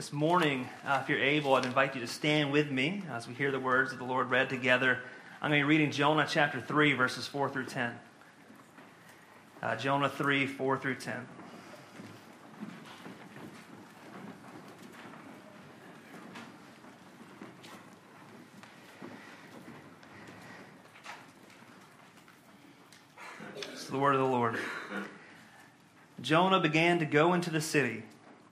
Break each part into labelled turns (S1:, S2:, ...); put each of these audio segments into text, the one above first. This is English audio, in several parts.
S1: This morning, uh, if you're able, I'd invite you to stand with me as we hear the words of the Lord read together. I'm going to be reading Jonah chapter 3, verses 4 through 10. Uh, Jonah 3, 4 through 10. It's the word of the Lord. Jonah began to go into the city,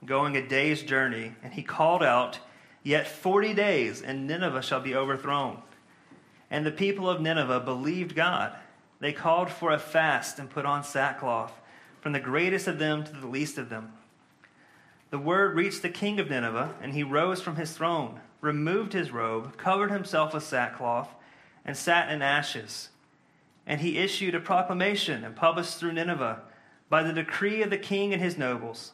S1: going a day's journey, and he called out, Yet forty days, and Nineveh shall be overthrown. And the people of Nineveh believed God. They called for a fast and put on sackcloth, from the greatest of them to the least of them. The word reached the king of Nineveh, and he rose from his throne, removed his robe, covered himself with sackcloth, and sat in ashes. And he issued a proclamation and published through Nineveh by the decree of the king and his nobles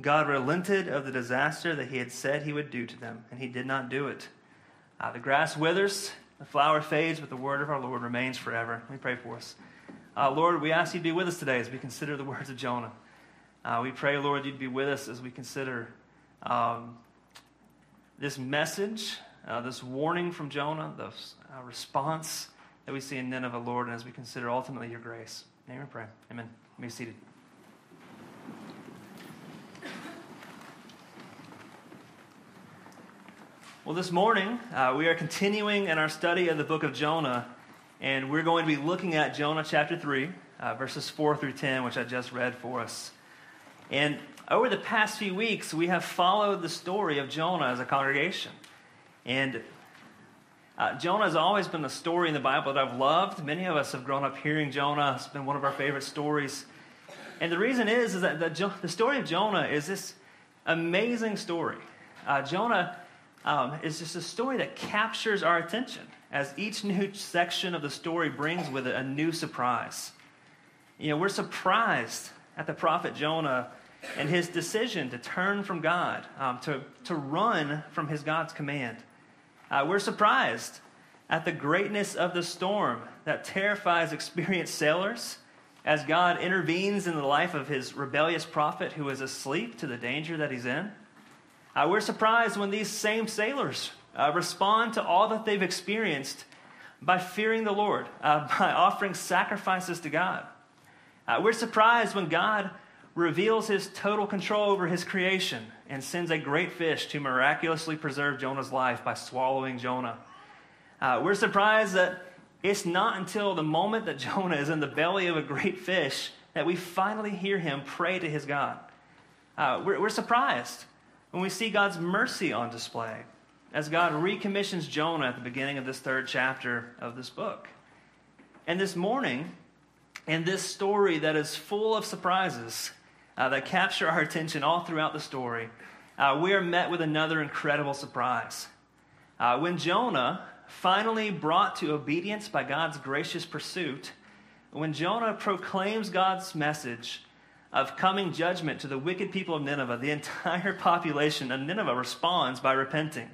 S1: God relented of the disaster that he had said he would do to them, and he did not do it. Uh, the grass withers, the flower fades, but the word of our Lord remains forever. Let me pray for us. Uh, Lord, we ask you to be with us today as we consider the words of Jonah. Uh, we pray, Lord, you'd be with us as we consider um, this message, uh, this warning from Jonah, the uh, response that we see in Nineveh, Lord, and as we consider ultimately your grace. Name and pray. Amen. Be seated. Well, this morning, uh, we are continuing in our study of the book of Jonah, and we're going to be looking at Jonah chapter 3, uh, verses 4 through 10, which I just read for us. And over the past few weeks, we have followed the story of Jonah as a congregation. And uh, Jonah has always been a story in the Bible that I've loved. Many of us have grown up hearing Jonah, it's been one of our favorite stories. And the reason is, is that the, the story of Jonah is this amazing story. Uh, Jonah um, is just a story that captures our attention as each new section of the story brings with it a new surprise. You know, we're surprised at the prophet Jonah and his decision to turn from God, um, to, to run from his God's command. Uh, we're surprised at the greatness of the storm that terrifies experienced sailors as God intervenes in the life of his rebellious prophet who is asleep to the danger that he's in. Uh, we're surprised when these same sailors uh, respond to all that they've experienced by fearing the Lord, uh, by offering sacrifices to God. Uh, we're surprised when God reveals his total control over his creation and sends a great fish to miraculously preserve Jonah's life by swallowing Jonah. Uh, we're surprised that it's not until the moment that Jonah is in the belly of a great fish that we finally hear him pray to his God. Uh, we're, we're surprised when we see God's mercy on display as God recommissions Jonah at the beginning of this third chapter of this book. And this morning, in this story that is full of surprises uh, that capture our attention all throughout the story, uh, we are met with another incredible surprise. Uh, when Jonah, finally brought to obedience by God's gracious pursuit, when Jonah proclaims God's message, of coming judgment to the wicked people of Nineveh, the entire population of Nineveh responds by repenting.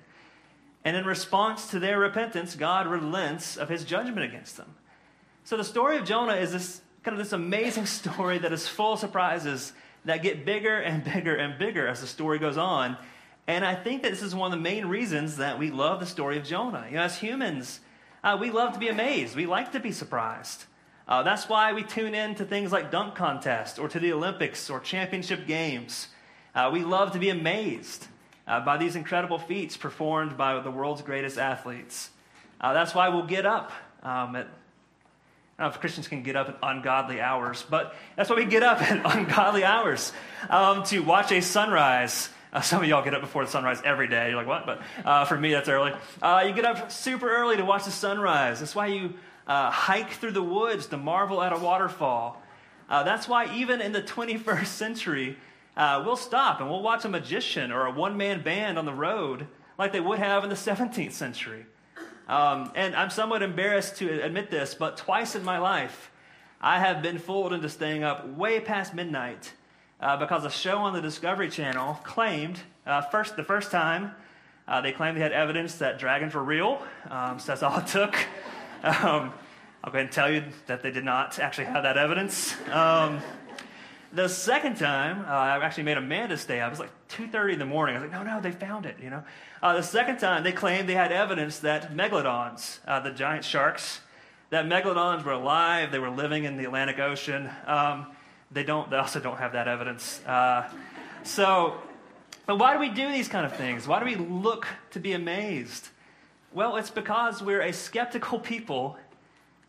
S1: And in response to their repentance, God relents of his judgment against them. So the story of Jonah is this kind of this amazing story that is full of surprises that get bigger and bigger and bigger as the story goes on. And I think that this is one of the main reasons that we love the story of Jonah. You know, as humans, uh, we love to be amazed. We like to be surprised. Uh, that's why we tune in to things like dunk contest or to the Olympics or championship games. Uh, we love to be amazed uh, by these incredible feats performed by the world's greatest athletes. Uh, that's why we'll get up um, at I don't know if Christians can get up at ungodly hours, but that's why we get up at ungodly hours um, to watch a sunrise. Uh, some of y'all get up before the sunrise every day. You're like, what? But uh, for me, that's early. Uh, you get up super early to watch the sunrise. That's why you uh, hike through the woods to marvel at a waterfall. Uh, that's why, even in the 21st century, uh, we'll stop and we'll watch a magician or a one man band on the road like they would have in the 17th century. Um, and I'm somewhat embarrassed to admit this, but twice in my life, I have been fooled into staying up way past midnight uh, because a show on the Discovery Channel claimed, uh, first the first time, uh, they claimed they had evidence that dragons were real. Um, so that's all it took. Um, I'll go ahead and tell you that they did not actually have that evidence. Um, the second time, uh, I actually made Amanda stay up. It was like 2.30 in the morning. I was like, no, no, they found it, you know. Uh, the second time, they claimed they had evidence that megalodons, uh, the giant sharks, that megalodons were alive. They were living in the Atlantic Ocean. Um, they don't. They also don't have that evidence. Uh, so, but why do we do these kind of things? Why do we look to be amazed? Well, it's because we're a skeptical people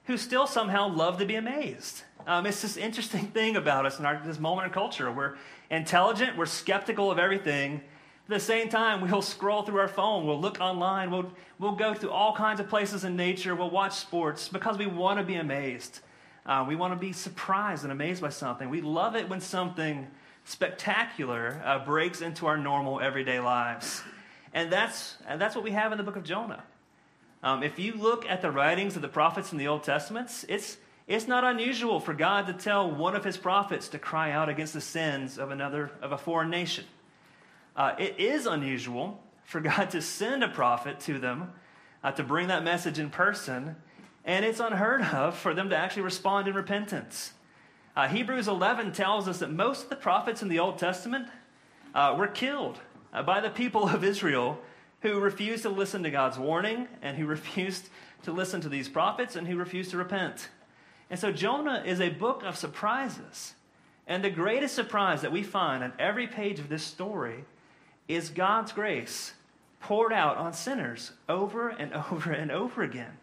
S1: who still somehow love to be amazed. Um, it's this interesting thing about us in our, this moment in culture. We're intelligent, we're skeptical of everything. At the same time, we'll scroll through our phone, we'll look online, we'll, we'll go to all kinds of places in nature, we'll watch sports because we want to be amazed. Uh, we want to be surprised and amazed by something. We love it when something spectacular uh, breaks into our normal everyday lives. And that's, and that's what we have in the book of Jonah. Um, if you look at the writings of the prophets in the Old Testaments, it's, it's not unusual for God to tell one of his prophets to cry out against the sins of another of a foreign nation. Uh, it is unusual for God to send a prophet to them uh, to bring that message in person, and it's unheard of for them to actually respond in repentance. Uh, Hebrews 11 tells us that most of the prophets in the Old Testament uh, were killed by the people of Israel who refused to listen to God's warning and who refused to listen to these prophets and who refused to repent. And so Jonah is a book of surprises. And the greatest surprise that we find on every page of this story is God's grace poured out on sinners over and over and over again.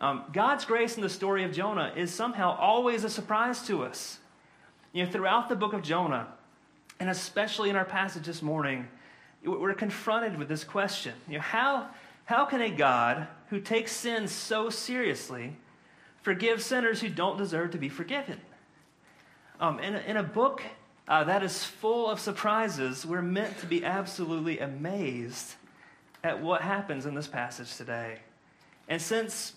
S1: Um, God's grace in the story of Jonah is somehow always a surprise to us. You know, throughout the book of Jonah, and especially in our passage this morning, we're confronted with this question. You know, how, how can a God who takes sin so seriously forgive sinners who don't deserve to be forgiven. Um, in, in a book uh, that is full of surprises, we're meant to be absolutely amazed at what happens in this passage today. And since,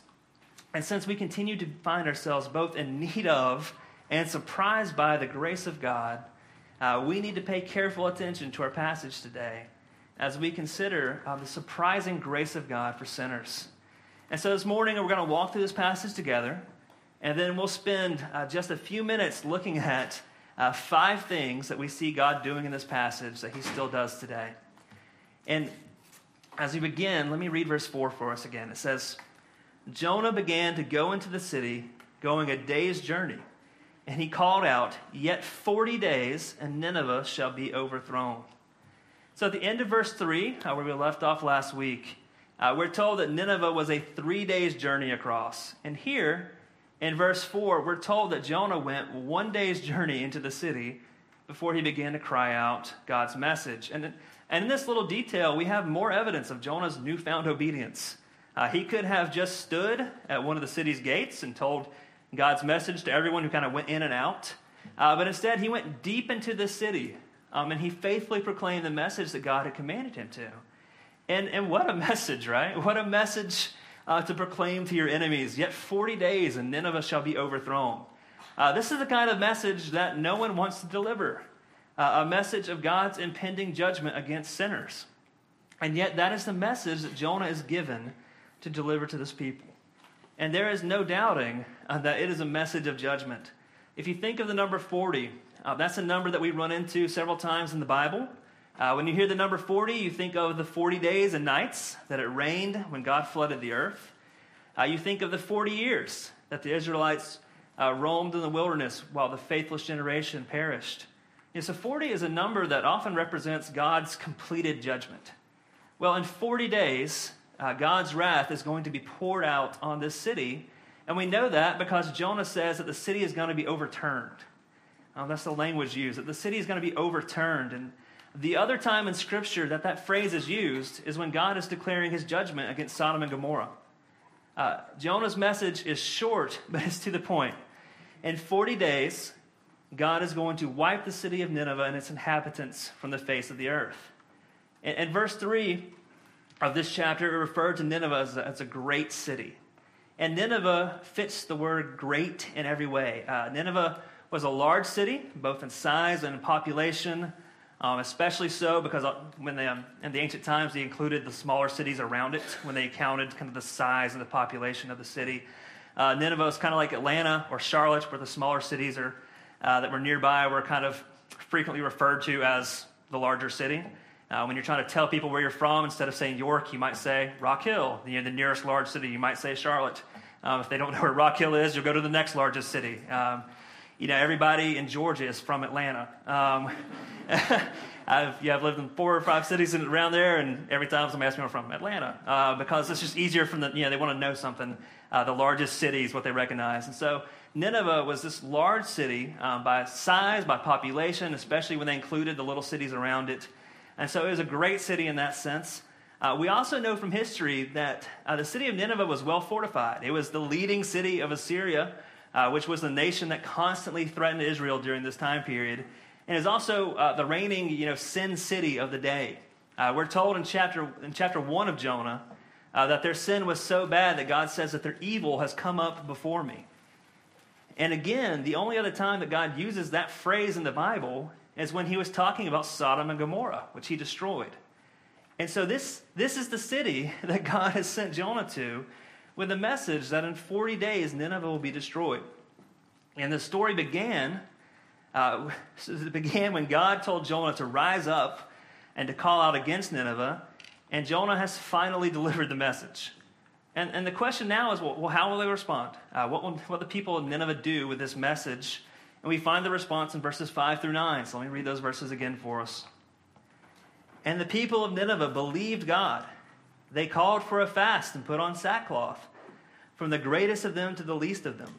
S1: and since we continue to find ourselves both in need of and surprised by the grace of God, uh, we need to pay careful attention to our passage today as we consider uh, the surprising grace of God for sinners. And so this morning, we're going to walk through this passage together, and then we'll spend uh, just a few minutes looking at uh, five things that we see God doing in this passage that He still does today. And as we begin, let me read verse 4 for us again. It says, Jonah began to go into the city, going a day's journey. And he called out, Yet 40 days, and Nineveh shall be overthrown. So at the end of verse 3, uh, where we left off last week, uh, we're told that Nineveh was a three days journey across. And here, in verse 4, we're told that Jonah went one day's journey into the city before he began to cry out God's message. And, and in this little detail, we have more evidence of Jonah's newfound obedience. Uh, he could have just stood at one of the city's gates and told God's message to everyone who kind of went in and out. Uh, but instead, he went deep into the city um, and he faithfully proclaimed the message that God had commanded him to. And, and what a message, right? What a message uh, to proclaim to your enemies. Yet 40 days and Nineveh shall be overthrown. Uh, this is the kind of message that no one wants to deliver uh, a message of God's impending judgment against sinners. And yet, that is the message that Jonah is given to deliver to this people. And there is no doubting uh, that it is a message of judgment. If you think of the number 40, uh, that's a number that we run into several times in the Bible. Uh, when you hear the number 40, you think of the 40 days and nights that it rained when God flooded the earth. Uh, you think of the 40 years that the Israelites uh, roamed in the wilderness while the faithless generation perished. You so 40 is a number that often represents God's completed judgment. Well, in 40 days, uh, God's wrath is going to be poured out on this city. And we know that because Jonah says that the city is going to be overturned. Um, that's the language used, that the city is going to be overturned. And the other time in Scripture that that phrase is used is when God is declaring his judgment against Sodom and Gomorrah. Uh, Jonah's message is short, but it's to the point. In 40 days, God is going to wipe the city of Nineveh and its inhabitants from the face of the earth. In, in verse 3 of this chapter, it referred to Nineveh as a, as a great city. And Nineveh fits the word great in every way. Uh, Nineveh was a large city, both in size and in population, um, especially so because uh, when they, um, in the ancient times they included the smaller cities around it when they counted kind of the size and the population of the city. Uh, Nineveh is kind of like Atlanta or Charlotte, where the smaller cities are, uh, that were nearby were kind of frequently referred to as the larger city. Uh, when you're trying to tell people where you're from, instead of saying York, you might say Rock Hill. You know, the nearest large city, you might say Charlotte. Um, if they don't know where Rock Hill is, you'll go to the next largest city. Um, you know, everybody in Georgia is from Atlanta. Um, I've, yeah, I've lived in four or five cities around there, and every time somebody asks me where I'm from, Atlanta, uh, because it's just easier from the, you know, they want to know something. Uh, the largest city is what they recognize. And so Nineveh was this large city um, by size, by population, especially when they included the little cities around it. And so it was a great city in that sense. Uh, we also know from history that uh, the city of Nineveh was well fortified. It was the leading city of Assyria, uh, which was the nation that constantly threatened Israel during this time period, and is also uh, the reigning, you know, sin city of the day. Uh, we're told in chapter in chapter one of Jonah uh, that their sin was so bad that God says that their evil has come up before me. And again, the only other time that God uses that phrase in the Bible is when he was talking about Sodom and Gomorrah, which he destroyed. And so this, this is the city that God has sent Jonah to with the message that in 40 days Nineveh will be destroyed. And the story began, uh, it began when God told Jonah to rise up and to call out against Nineveh, and Jonah has finally delivered the message. And, and the question now is well, how will they respond? Uh, what will what the people of Nineveh do with this message? And we find the response in verses 5 through 9. So let me read those verses again for us. And the people of Nineveh believed God. They called for a fast and put on sackcloth, from the greatest of them to the least of them.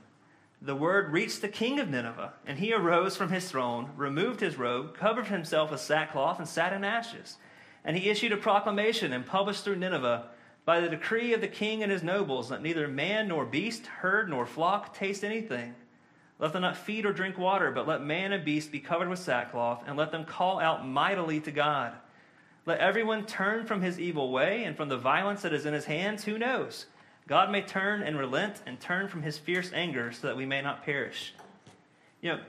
S1: The word reached the king of Nineveh, and he arose from his throne, removed his robe, covered himself with sackcloth, and sat in ashes. And he issued a proclamation and published through Nineveh by the decree of the king and his nobles that neither man nor beast, herd nor flock taste anything. Let them not feed or drink water, but let man and beast be covered with sackcloth, and let them call out mightily to God. Let everyone turn from his evil way and from the violence that is in his hands. Who knows? God may turn and relent and turn from his fierce anger so that we may not perish. You know,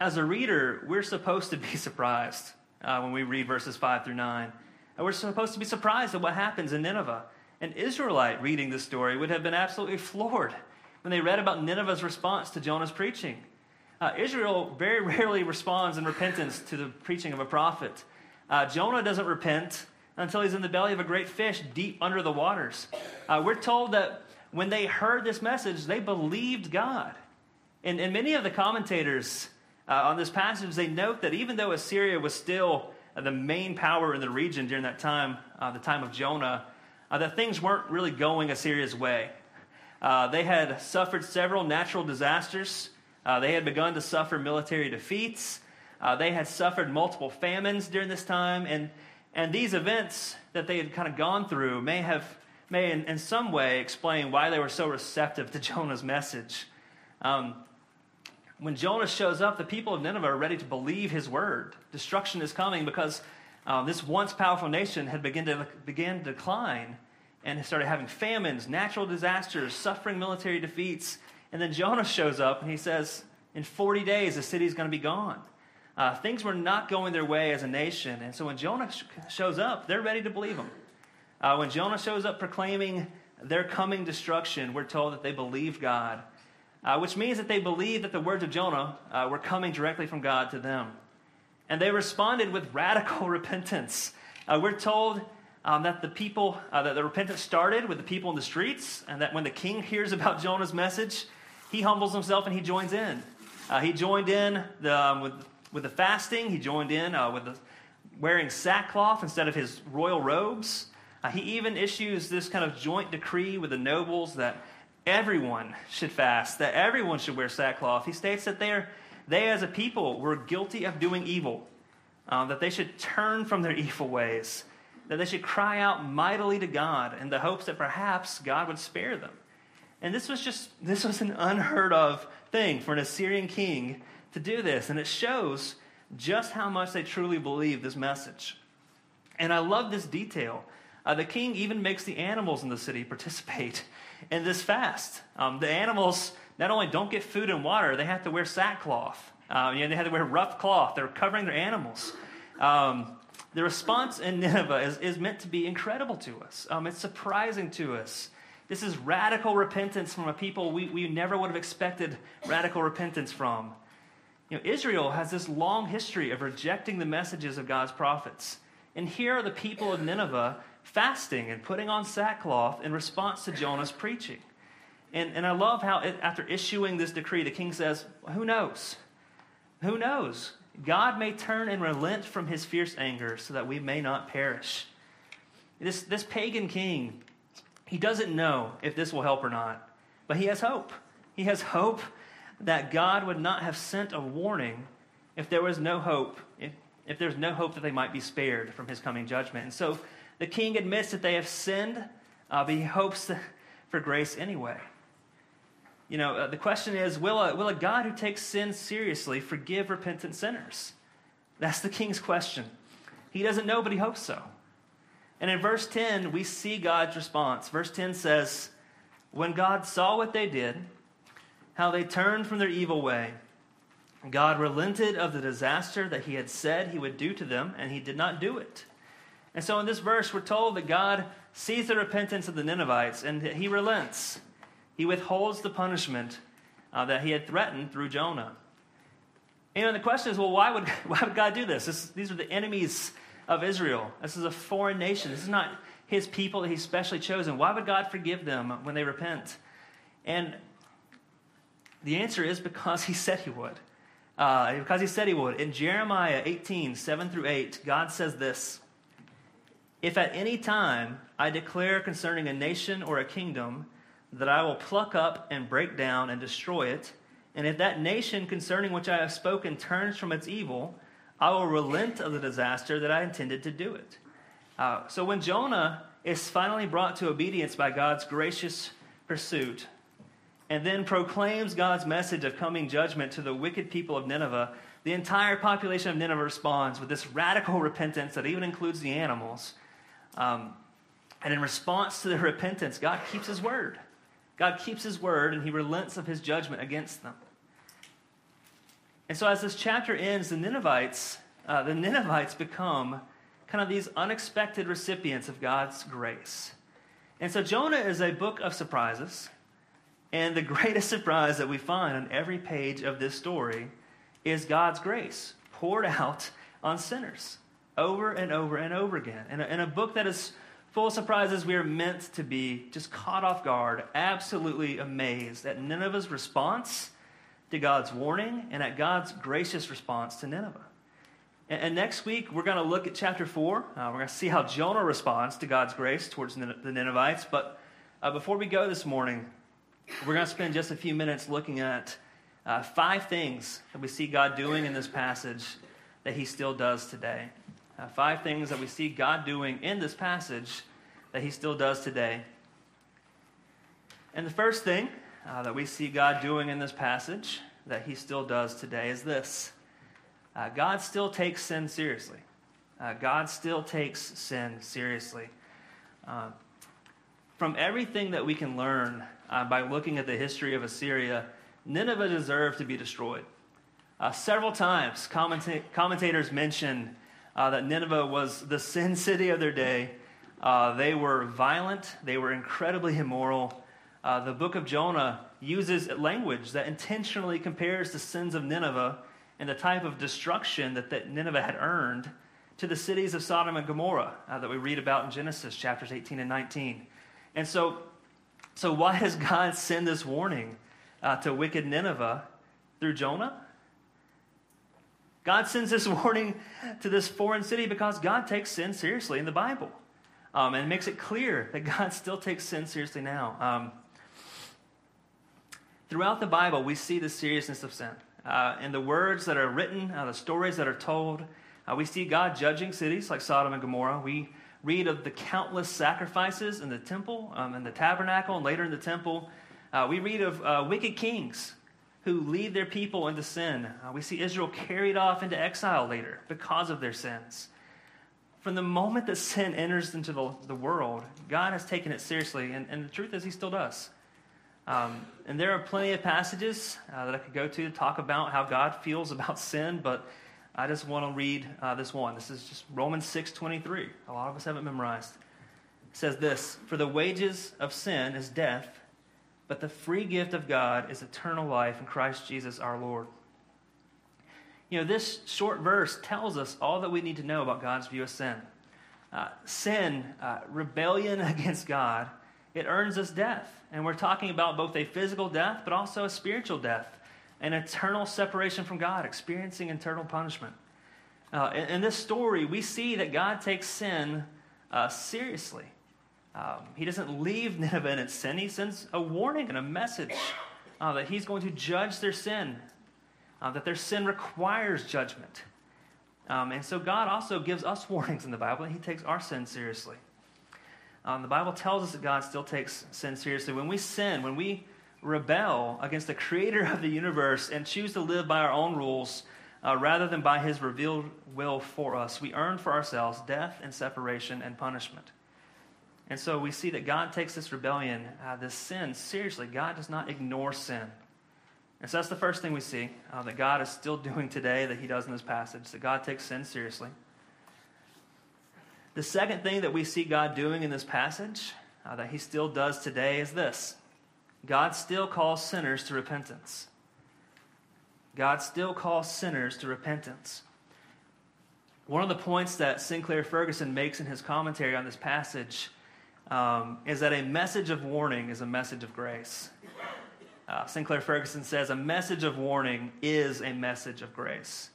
S1: as a reader, we're supposed to be surprised uh, when we read verses 5 through 9. And we're supposed to be surprised at what happens in Nineveh. An Israelite reading this story would have been absolutely floored when they read about Nineveh's response to Jonah's preaching. Uh, Israel very rarely responds in repentance to the preaching of a prophet. Uh, Jonah doesn't repent until he's in the belly of a great fish deep under the waters. Uh, we're told that when they heard this message, they believed God. And, and many of the commentators uh, on this passage, they note that even though Assyria was still uh, the main power in the region during that time, uh, the time of Jonah, that things weren't really going Assyria's way. They had suffered several natural disasters. they had begun to suffer military defeats. Uh, they had suffered multiple famines during this time, and, and these events that they had kind of gone through may have, may in, in some way explain why they were so receptive to Jonah's message. Um, when Jonah shows up, the people of Nineveh are ready to believe his word. Destruction is coming because uh, this once powerful nation had begun to, began to decline and started having famines, natural disasters, suffering military defeats. And then Jonah shows up and he says, In 40 days, the city is going to be gone. Uh, things were not going their way as a nation. And so when Jonah sh- shows up, they're ready to believe him. Uh, when Jonah shows up proclaiming their coming destruction, we're told that they believed God, uh, which means that they believed that the words of Jonah uh, were coming directly from God to them. And they responded with radical repentance. Uh, we're told um, that the people, uh, that the repentance started with the people in the streets, and that when the king hears about Jonah's message, he humbles himself and he joins in. he joined in the, um, with with the fasting, he joined in uh, with the wearing sackcloth instead of his royal robes. Uh, he even issues this kind of joint decree with the nobles that everyone should fast, that everyone should wear sackcloth. He states that they, are, they as a people, were guilty of doing evil, uh, that they should turn from their evil ways, that they should cry out mightily to God in the hopes that perhaps God would spare them. And this was just, this was an unheard of thing for an Assyrian king to do this. And it shows just how much they truly believe this message. And I love this detail. Uh, the king even makes the animals in the city participate in this fast. Um, the animals not only don't get food and water, they have to wear sackcloth. Uh, you know, they have to wear rough cloth. They're covering their animals. Um, the response in Nineveh is, is meant to be incredible to us. Um, it's surprising to us. This is radical repentance from a people we, we never would have expected radical repentance from. You know, Israel has this long history of rejecting the messages of God's prophets. And here are the people of Nineveh fasting and putting on sackcloth in response to Jonah's preaching. And, and I love how, it, after issuing this decree, the king says, Who knows? Who knows? God may turn and relent from his fierce anger so that we may not perish. This, this pagan king, he doesn't know if this will help or not, but he has hope. He has hope that God would not have sent a warning if there was no hope, if, if there's no hope that they might be spared from his coming judgment. And so the king admits that they have sinned, uh, but he hopes for grace anyway. You know, uh, the question is will a, will a God who takes sin seriously forgive repentant sinners? That's the king's question. He doesn't know, but he hopes so. And in verse 10, we see God's response. Verse 10 says, When God saw what they did, how they turned from their evil way, God relented of the disaster that he had said he would do to them, and he did not do it. And so in this verse, we're told that God sees the repentance of the Ninevites and he relents. He withholds the punishment uh, that he had threatened through Jonah. You And the question is well, why would, why would God do this? this? These are the enemies of Israel. This is a foreign nation. This is not his people that he's specially chosen. Why would God forgive them when they repent? And the answer is because he said he would. Uh, because he said he would. In Jeremiah 18, 7 through 8, God says this If at any time I declare concerning a nation or a kingdom, that I will pluck up and break down and destroy it. And if that nation concerning which I have spoken turns from its evil, I will relent of the disaster that I intended to do it. Uh, so when Jonah is finally brought to obedience by God's gracious pursuit, and then proclaims God's message of coming judgment to the wicked people of Nineveh, the entire population of Nineveh responds with this radical repentance that even includes the animals. Um, and in response to their repentance, God keeps his word. God keeps his word and he relents of his judgment against them. And so, as this chapter ends, the Ninevites, uh, the Ninevites become kind of these unexpected recipients of God's grace. And so, Jonah is a book of surprises. And the greatest surprise that we find on every page of this story is God's grace poured out on sinners over and over and over again. In a, in a book that is full of surprises, we are meant to be just caught off guard, absolutely amazed at Nineveh's response to God's warning and at God's gracious response to Nineveh. And, and next week, we're going to look at chapter 4. Uh, we're going to see how Jonah responds to God's grace towards the Ninevites. But uh, before we go this morning, we're going to spend just a few minutes looking at uh, five things that we see God doing in this passage that he still does today. Uh, five things that we see God doing in this passage that he still does today. And the first thing uh, that we see God doing in this passage that he still does today is this uh, God still takes sin seriously. Uh, God still takes sin seriously. Uh, from everything that we can learn uh, by looking at the history of Assyria, Nineveh deserved to be destroyed. several times, commenta- commentators mention uh, that Nineveh was the sin city of their day. Uh, they were violent, they were incredibly immoral. Uh, the book of Jonah uses language that intentionally compares the sins of Nineveh and the type of destruction that, that Nineveh had earned to the cities of Sodom and Gomorrah uh, that we read about in Genesis chapters 18 and 19. And so, so why does God send this warning uh, to wicked Nineveh through Jonah? God sends this warning to this foreign city because God takes sin seriously in the Bible. Um, and makes it clear that God still takes sin seriously now. Um, throughout the Bible, we see the seriousness of sin. Uh, in the words that are written, uh, the stories that are told, uh, we see God judging cities like Sodom and Gomorrah. We read of the countless sacrifices in the temple, um, in the tabernacle, and later in the temple. Uh, we read of uh, wicked kings who lead their people into sin. Uh, we see Israel carried off into exile later because of their sins. From the moment that sin enters into the, the world, God has taken it seriously, and, and the truth is, He still does. Um, and there are plenty of passages uh, that I could go to to talk about how God feels about sin, but I just want to read uh, this one. This is just Romans 6.23. A lot of us haven't memorized. It says this, For the wages of sin is death, but the free gift of God is eternal life in Christ Jesus our Lord. You know, this short verse tells us all that we need to know about God's view of sin. Uh, sin, uh, rebellion against God, it earns us death. And we're talking about both a physical death, but also a spiritual death, an eternal separation from God, experiencing eternal punishment. Uh, in, in, this story, we see that God takes sin uh, seriously. Um, he doesn't leave Nineveh in its sin, he sends a warning and a message uh, that he's going to judge their sin, uh, that their sin requires judgment. Um, and so God also gives us warnings in the Bible, and he takes our sin seriously. Um, the Bible tells us that God still takes sin seriously. When we sin, when we rebel against the creator of the universe and choose to live by our own rules uh, rather than by his revealed will for us, we earn for ourselves death and separation and punishment. And so we see that God takes this rebellion, uh, this sin, seriously. God does not ignore sin. And so that's the first thing we see uh, that God is still doing today that he does in this passage, that God takes sin seriously. The second thing that we see God doing in this passage uh, that he still does today is this God still calls sinners to repentance. God still calls sinners to repentance. One of the points that Sinclair Ferguson makes in his commentary on this passage um, is that a message of warning is a message of grace. Uh, Sinclair Ferguson says a message of warning is a message of grace.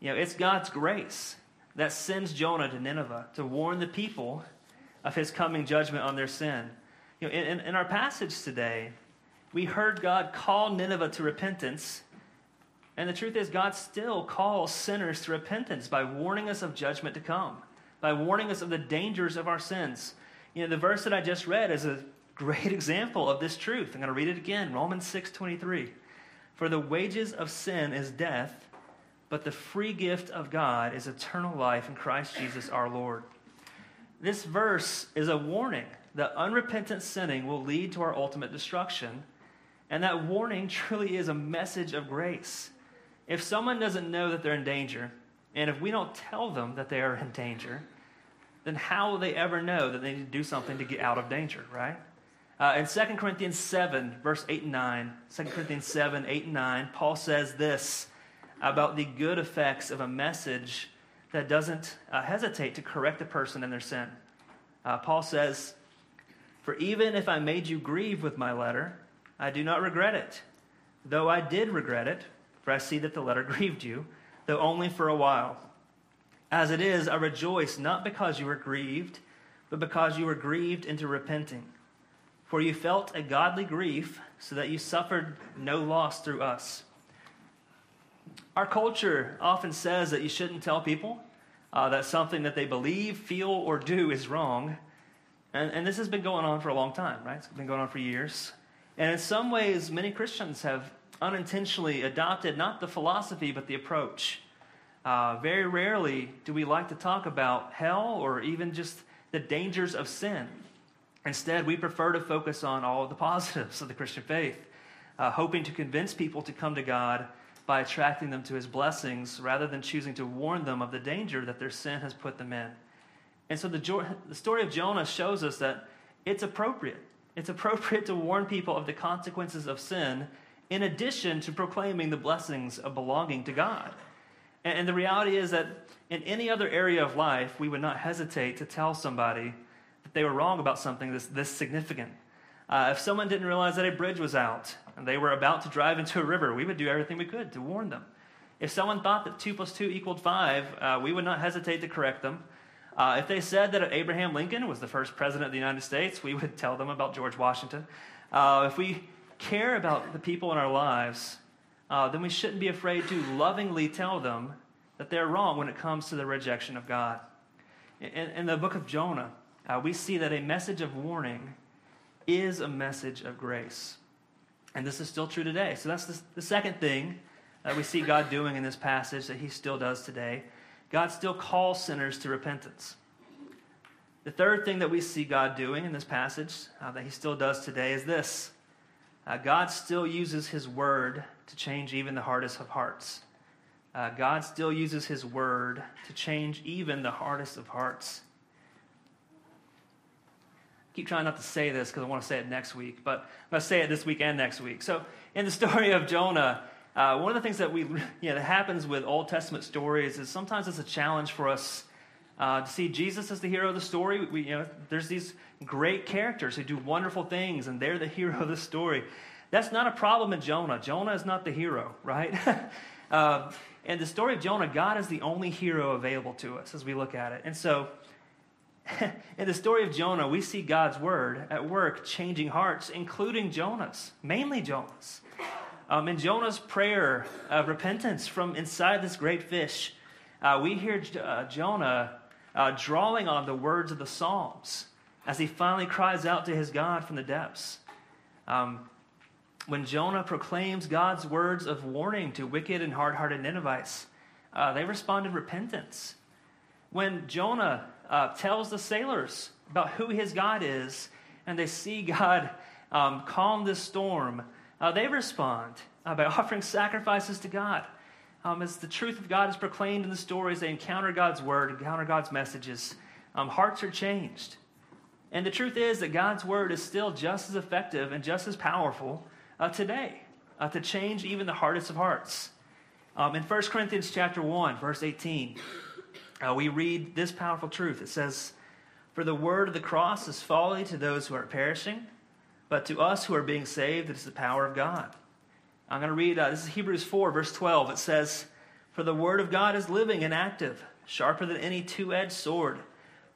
S1: You know, it's God's grace that sends Jonah to Nineveh to warn the people of his coming judgment on their sin. You know, in, in our passage today, we heard God call Nineveh to repentance. And the truth is, God still calls sinners to repentance by warning us of judgment to come, by warning us of the dangers of our sins. You know, the verse that I just read is a great example of this truth. I'm going to read it again Romans 6 23. For the wages of sin is death but the free gift of God is eternal life in Christ Jesus our Lord. This verse is a warning that unrepentant sinning will lead to our ultimate destruction. And that warning truly is a message of grace. If someone doesn't know that they're in danger, and if we don't tell them that they are in danger, then how will they ever know that they need to do something to get out of danger, right? Uh, in 2 Corinthians 7, verse 8 and 9, 2 Corinthians 7, 8 and 9, Paul says this about the good effects of a message that doesn't uh, hesitate to correct a person in their sin. Uh, Paul says, For even if I made you grieve with my letter, I do not regret it. Though I did regret it, for I see that the letter grieved you, though only for a while. As it is, I rejoice not because you were grieved, but because you were grieved into repenting. For you felt a godly grief, so that you suffered no loss through us. Our culture often says that you shouldn't tell people uh, that something that they believe, feel, or do is wrong. And, and this has been going on for a long time, right? It's been going on for years. And in some ways, many Christians have unintentionally adopted not the philosophy, but the approach. Uh, very rarely do we like to talk about hell or even just the dangers of sin. Instead, we prefer to focus on all of the positives of the Christian faith, uh, hoping to convince people to come to God by attracting them to his blessings rather than choosing to warn them of the danger that their sin has put them in. And so the, the story of Jonah shows us that it's appropriate. It's appropriate to warn people of the consequences of sin in addition to proclaiming the blessings of belonging to God. And, and the reality is that in any other area of life, we would not hesitate to tell somebody that they were wrong about something this, this significant. Uh, if someone didn't realize that a bridge was out and they were about to drive into a river, we would do everything we could to warn them. If someone thought that 2 plus 2 equaled 5, uh, we would not hesitate to correct them. Uh, if they said that Abraham Lincoln was the first president of the United States, we would tell them about George Washington. Uh, if we care about the people in our lives, uh, then we shouldn't be afraid to lovingly tell them that they're wrong when it comes to the rejection of God. In, in the book of Jonah, uh, we see that a message of warning is a message of grace. And this is still true today. So that's the, the second thing that we see God doing in this passage that he still does today. God still calls sinners to repentance. The third thing that we see God doing in this passage uh, that he still does today is this uh, God still uses his word to change even the hardest of hearts. Uh, God still uses his word to change even the hardest of hearts. I keep trying not to say this because I want to say it next week, but I'm going to say it this week and next week. So, in the story of Jonah, uh, one of the things that we you know, that happens with Old Testament stories is sometimes it's a challenge for us uh, to see Jesus as the hero of the story. We, you know, there's these great characters who do wonderful things, and they're the hero of the story. That's not a problem in Jonah. Jonah is not the hero, right? uh, and the story of Jonah, God is the only hero available to us as we look at it. And so, in the story of Jonah, we see God's word at work changing hearts, including Jonah's, mainly Jonah's. Um, in Jonah's prayer of repentance from inside this great fish, uh, we hear uh, Jonah uh, drawing on the words of the Psalms as he finally cries out to his God from the depths. Um, when Jonah proclaims God's words of warning to wicked and hard hearted Ninevites, uh, they respond in repentance. When Jonah uh, tells the sailors about who his God is, and they see God um, calm this storm, uh, they respond uh, by offering sacrifices to God. Um, as the truth of God is proclaimed in the stories, they encounter God's word, encounter God's messages. Um, hearts are changed. And the truth is that God's word is still just as effective and just as powerful uh, today uh, to change even the hardest of hearts. Um, in 1 Corinthians chapter 1, verse 18, uh, we read this powerful truth. It says, For the word of the cross is folly to those who are perishing, but to us who are being saved, it is the power of God. I'm going to read, uh, this is Hebrews 4, verse 12. It says, For the word of God is living and active, sharper than any two edged sword,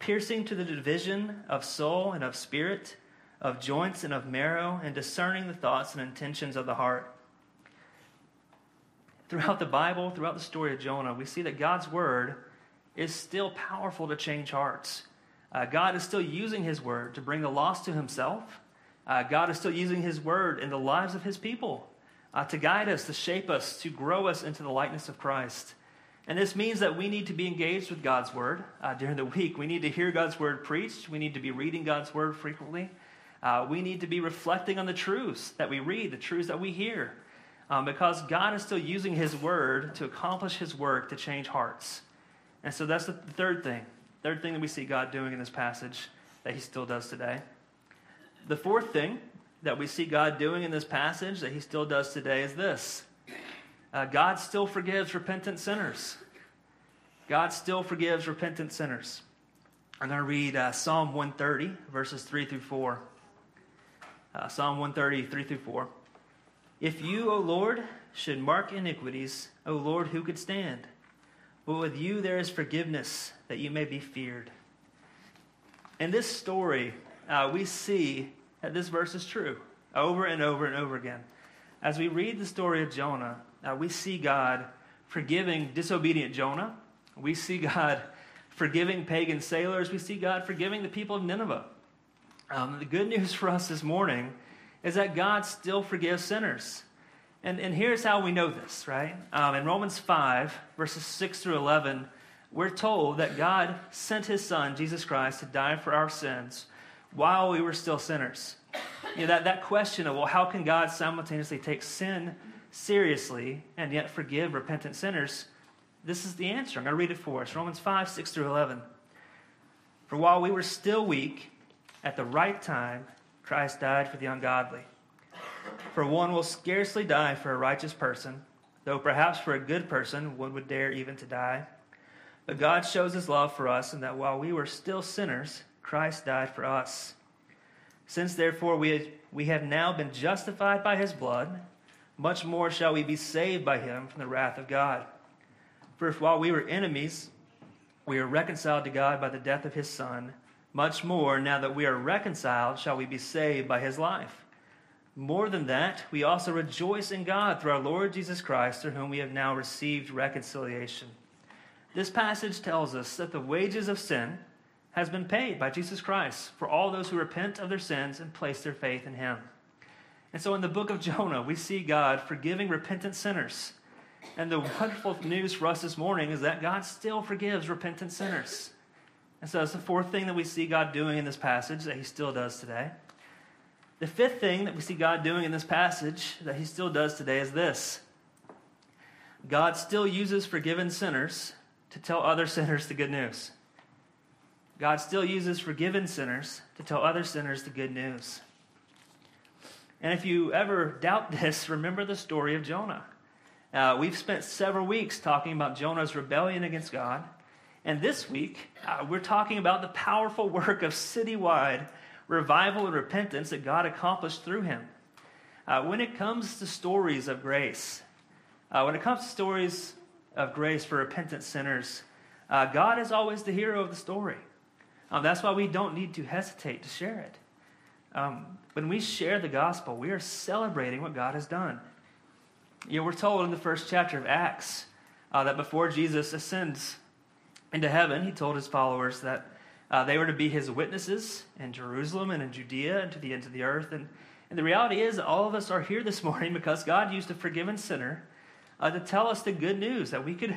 S1: piercing to the division of soul and of spirit of joints and of marrow, and discerning the thoughts and intentions of the heart. Throughout the Bible, throughout the story of Jonah, we see that God's word is still powerful to change hearts. Uh, God is still using his word to bring the lost to himself. Uh, God is still using his word in the lives of his people uh, to guide us, to shape us, to grow us into the likeness of Christ. And this means that we need to be engaged with God's word uh, during the week. We need to hear God's word preached. We need to be reading God's word frequently. Uh, we need to be reflecting on the truths that we read, the truths that we hear, um, because God is still using His word to accomplish His work to change hearts. And so that's the third thing. Third thing that we see God doing in this passage that He still does today. The fourth thing that we see God doing in this passage that He still does today is this uh, God still forgives repentant sinners. God still forgives repentant sinners. I'm going to read uh, Psalm 130, verses 3 through 4. Uh, Psalm 130, 3 through 4. If you, O Lord, should mark iniquities, O Lord, who could stand? But with you there is forgiveness, that you may be feared. In this story, uh, we see that this verse is true over and over and over again. As we read the story of Jonah, uh, we see God forgiving disobedient Jonah. We see God forgiving pagan sailors. We see God forgiving the people of Nineveh. Um, the good news for us this morning is that God still forgives sinners. And, and here's how we know this, right? Um, in Romans 5, verses 6 through 11, we're told that God sent his son, Jesus Christ, to die for our sins while we were still sinners. You know, that, that question of, well, how can God simultaneously take sin seriously and yet forgive repentant sinners? This is the answer. I'm going to read it for us Romans 5, 6 through 11. For while we were still weak, at the right time, Christ died for the ungodly. For one will scarcely die for a righteous person, though perhaps for a good person one would dare even to die. But God shows his love for us in that while we were still sinners, Christ died for us. Since therefore we, we have now been justified by his blood, much more shall we be saved by him from the wrath of God. For if while we were enemies, we are reconciled to God by the death of his Son, much more, now that we are reconciled, shall we be saved by his life. More than that, we also rejoice in God through our Lord Jesus Christ, through whom we have now received reconciliation. This passage tells us that the wages of sin has been paid by Jesus Christ for all those who repent of their sins and place their faith in him. And so in the book of Jonah, we see God forgiving repentant sinners. And the wonderful news for us this morning is that God still forgives repentant sinners. And so that's the fourth thing that we see God doing in this passage that he still does today. The fifth thing that we see God doing in this passage that he still does today is this God still uses forgiven sinners to tell other sinners the good news. God still uses forgiven sinners to tell other sinners the good news. And if you ever doubt this, remember the story of Jonah. Uh, we've spent several weeks talking about Jonah's rebellion against God. And this week, uh, we're talking about the powerful work of citywide revival and repentance that God accomplished through him. Uh, when it comes to stories of grace, uh, when it comes to stories of grace for repentant sinners, uh, God is always the hero of the story. Um, that's why we don't need to hesitate to share it. Um, when we share the gospel, we are celebrating what God has done. You know, we're told in the first chapter of Acts uh, that before Jesus ascends into heaven, he told his followers that uh, they were to be his witnesses in Jerusalem and in Judea and to the ends of the earth. And, and the reality is, all of us are here this morning because God used a forgiven sinner uh, to tell us the good news that we could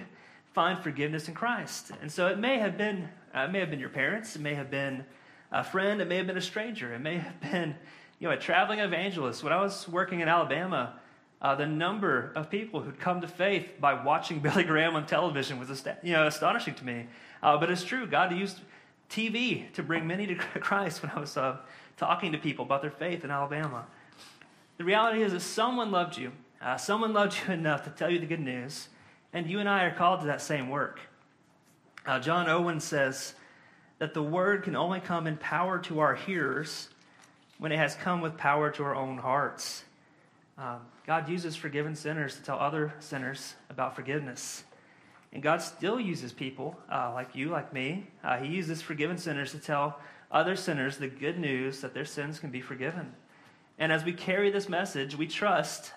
S1: find forgiveness in Christ. And so it may have been, uh, it may have been your parents, it may have been a friend, it may have been a stranger, it may have been, you know, a traveling evangelist. When I was working in Alabama, uh, the number of people who'd come to faith by watching Billy Graham on television was you know, astonishing to me. Uh, but it's true. God used TV to bring many to Christ when I was uh, talking to people about their faith in Alabama. The reality is that someone loved you. Uh, someone loved you enough to tell you the good news, and you and I are called to that same work. Uh, John Owen says that the word can only come in power to our hearers when it has come with power to our own hearts. Um, God uses forgiven sinners to tell other sinners about forgiveness. And God still uses people uh, like you, like me. Uh, he uses forgiven sinners to tell other sinners the good news that their sins can be forgiven. And as we carry this message, we trust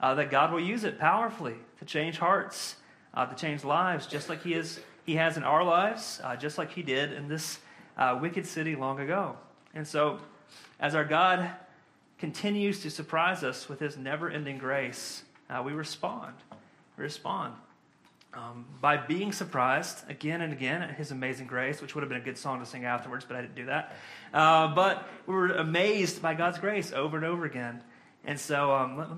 S1: uh, that God will use it powerfully to change hearts, uh, to change lives, just like He, is, he has in our lives, uh, just like He did in this uh, wicked city long ago. And so, as our God continues to surprise us with his never ending grace, uh, we respond. We respond. Um, by being surprised again and again at his amazing grace, which would have been a good song to sing afterwards, but I didn't do that. Uh, but we were amazed by God's grace over and over again. And so um, let,